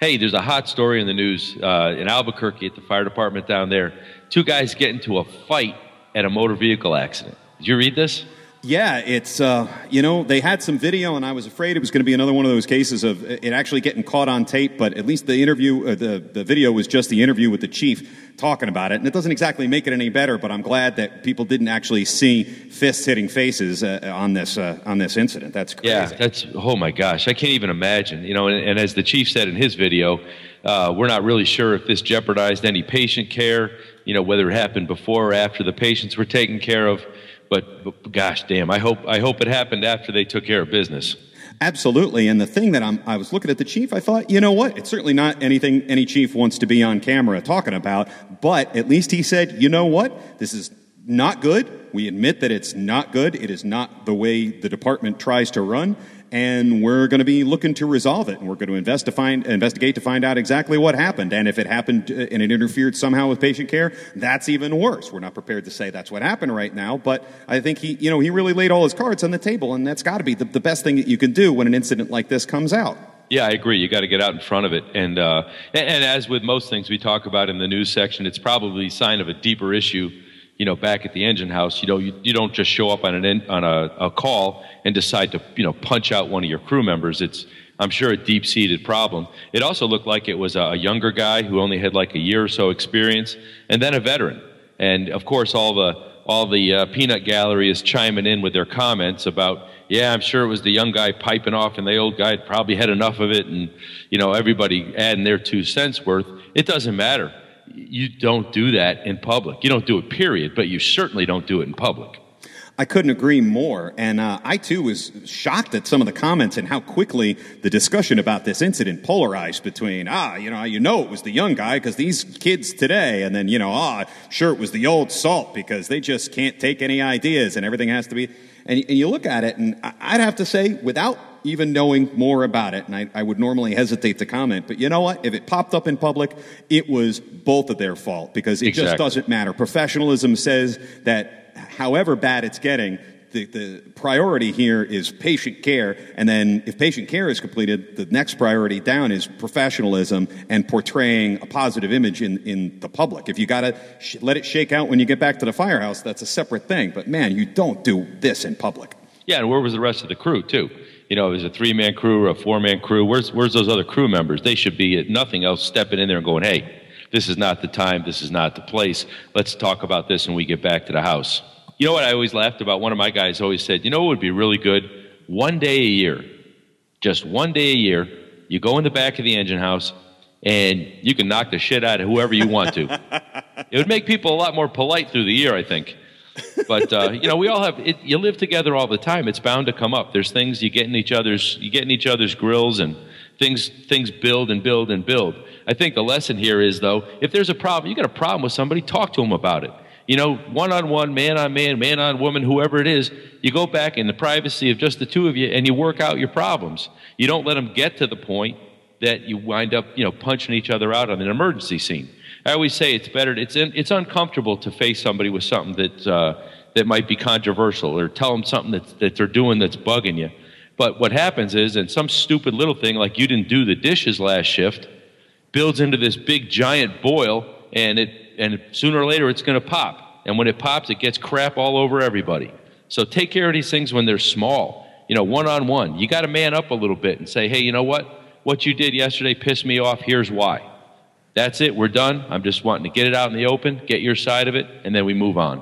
Hey, there's a hot story in the news uh, in Albuquerque at the fire department down there. Two guys get into a fight at a motor vehicle accident. Did you read this? Yeah, it's, uh, you know, they had some video, and I was afraid it was going to be another one of those cases of it actually getting caught on tape, but at least the interview, uh, the, the video was just the interview with the chief talking about it. And it doesn't exactly make it any better, but I'm glad that people didn't actually see fists hitting faces uh, on, this, uh, on this incident. That's crazy. Yeah, that's, oh my gosh, I can't even imagine. You know, and, and as the chief said in his video, uh, we're not really sure if this jeopardized any patient care, you know, whether it happened before or after the patients were taken care of. But, but gosh, damn, I hope I hope it happened after they took care of business. Absolutely. And the thing that I'm, I was looking at the chief, I thought, you know what? It's certainly not anything any chief wants to be on camera talking about, but at least he said, you know what? This is not good. We admit that it's not good. It is not the way the department tries to run and we're going to be looking to resolve it. And we're going to invest to find, investigate to find out exactly what happened. And if it happened uh, and it interfered somehow with patient care, that's even worse. We're not prepared to say that's what happened right now, but I think he, you know, he really laid all his cards on the table, and that's got to be the, the best thing that you can do when an incident like this comes out. Yeah, I agree. You got to get out in front of it, and, uh, and and as with most things we talk about in the news section, it's probably sign of a deeper issue you know, back at the engine house, you know, you, you don't just show up on an on a, a call and decide to, you know, punch out one of your crew members. It's, I'm sure, a deep seated problem. It also looked like it was a younger guy who only had like a year or so experience, and then a veteran. And of course, all the all the uh, peanut gallery is chiming in with their comments about, yeah, I'm sure it was the young guy piping off, and the old guy probably had enough of it, and you know, everybody adding their two cents worth. It doesn't matter you don't do that in public. You don't do it, period, but you certainly don't do it in public. I couldn't agree more. And uh, I too was shocked at some of the comments and how quickly the discussion about this incident polarized between, ah, you know, you know it was the young guy because these kids today, and then, you know, ah, sure it was the old salt because they just can't take any ideas and everything has to be. And, and you look at it, and I'd have to say, without even knowing more about it, and I, I, would normally hesitate to comment, but you know what? If it popped up in public, it was both of their fault because it exactly. just doesn't matter. Professionalism says that however bad it's getting, the, the priority here is patient care, and then if patient care is completed, the next priority down is professionalism and portraying a positive image in, in the public. If you got to sh- let it shake out when you get back to the firehouse, that's a separate thing. But man, you don't do this in public. Yeah, and where was the rest of the crew, too? You know, is a three man crew or a four man crew. Where's, where's those other crew members? They should be at nothing else stepping in there and going, hey, this is not the time, this is not the place. Let's talk about this when we get back to the house. You know what I always laughed about? One of my guys always said, you know what would be really good? One day a year, just one day a year, you go in the back of the engine house and you can knock the shit out of whoever you want to. it would make people a lot more polite through the year, I think but uh, you know, we all have. It, you live together all the time. It's bound to come up. There's things you get in each other's. You get in each other's grills, and things things build and build and build. I think the lesson here is though, if there's a problem, you got a problem with somebody, talk to them about it. You know, one on one, man on man, man on woman, whoever it is, you go back in the privacy of just the two of you and you work out your problems. You don't let them get to the point that you wind up, you know, punching each other out on an emergency scene. I always say it's better. It's in, it's uncomfortable to face somebody with something that uh, that might be controversial, or tell them something that that they're doing that's bugging you. But what happens is, and some stupid little thing like you didn't do the dishes last shift, builds into this big giant boil, and it and sooner or later it's going to pop. And when it pops, it gets crap all over everybody. So take care of these things when they're small. You know, one on one. You got to man up a little bit and say, hey, you know what? What you did yesterday pissed me off. Here's why. That's it. We're done. I'm just wanting to get it out in the open, get your side of it, and then we move on.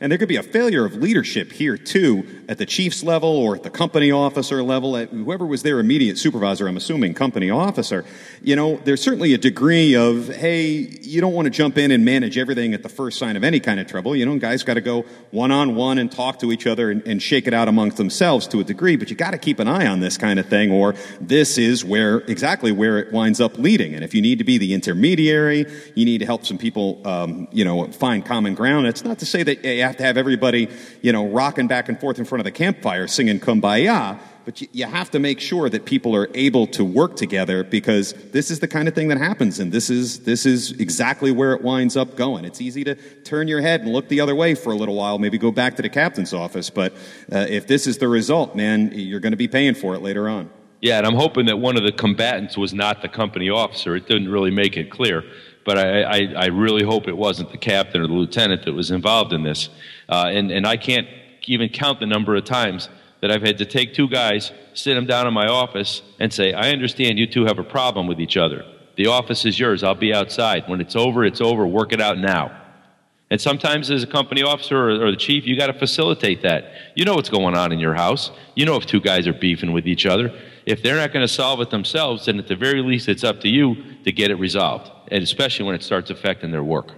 And there could be a failure of leadership here, too, at the chief's level or at the company officer level, at whoever was their immediate supervisor, I'm assuming company officer. You know, there's certainly a degree of, hey, you don't want to jump in and manage everything at the first sign of any kind of trouble. You know, guys got to go one on one and talk to each other and, and shake it out amongst themselves to a degree, but you got to keep an eye on this kind of thing, or this is where, exactly where it winds up leading. And if you need to be the intermediary, you need to help some people, um, you know, find common ground. It's not to say that have to have everybody, you know, rocking back and forth in front of the campfire singing kumbaya, but you, you have to make sure that people are able to work together because this is the kind of thing that happens and this is, this is exactly where it winds up going. It's easy to turn your head and look the other way for a little while, maybe go back to the captain's office, but uh, if this is the result, man, you're going to be paying for it later on. Yeah, and I'm hoping that one of the combatants was not the company officer. It didn't really make it clear, but I, I, I really hope it wasn't the captain or the lieutenant that was involved in this. Uh, and, and I can't even count the number of times that I've had to take two guys, sit them down in my office, and say, I understand you two have a problem with each other. The office is yours. I'll be outside. When it's over, it's over. Work it out now. And sometimes, as a company officer or, or the chief, you got to facilitate that. You know what's going on in your house. You know if two guys are beefing with each other. If they're not going to solve it themselves, then at the very least, it's up to you to get it resolved, and especially when it starts affecting their work.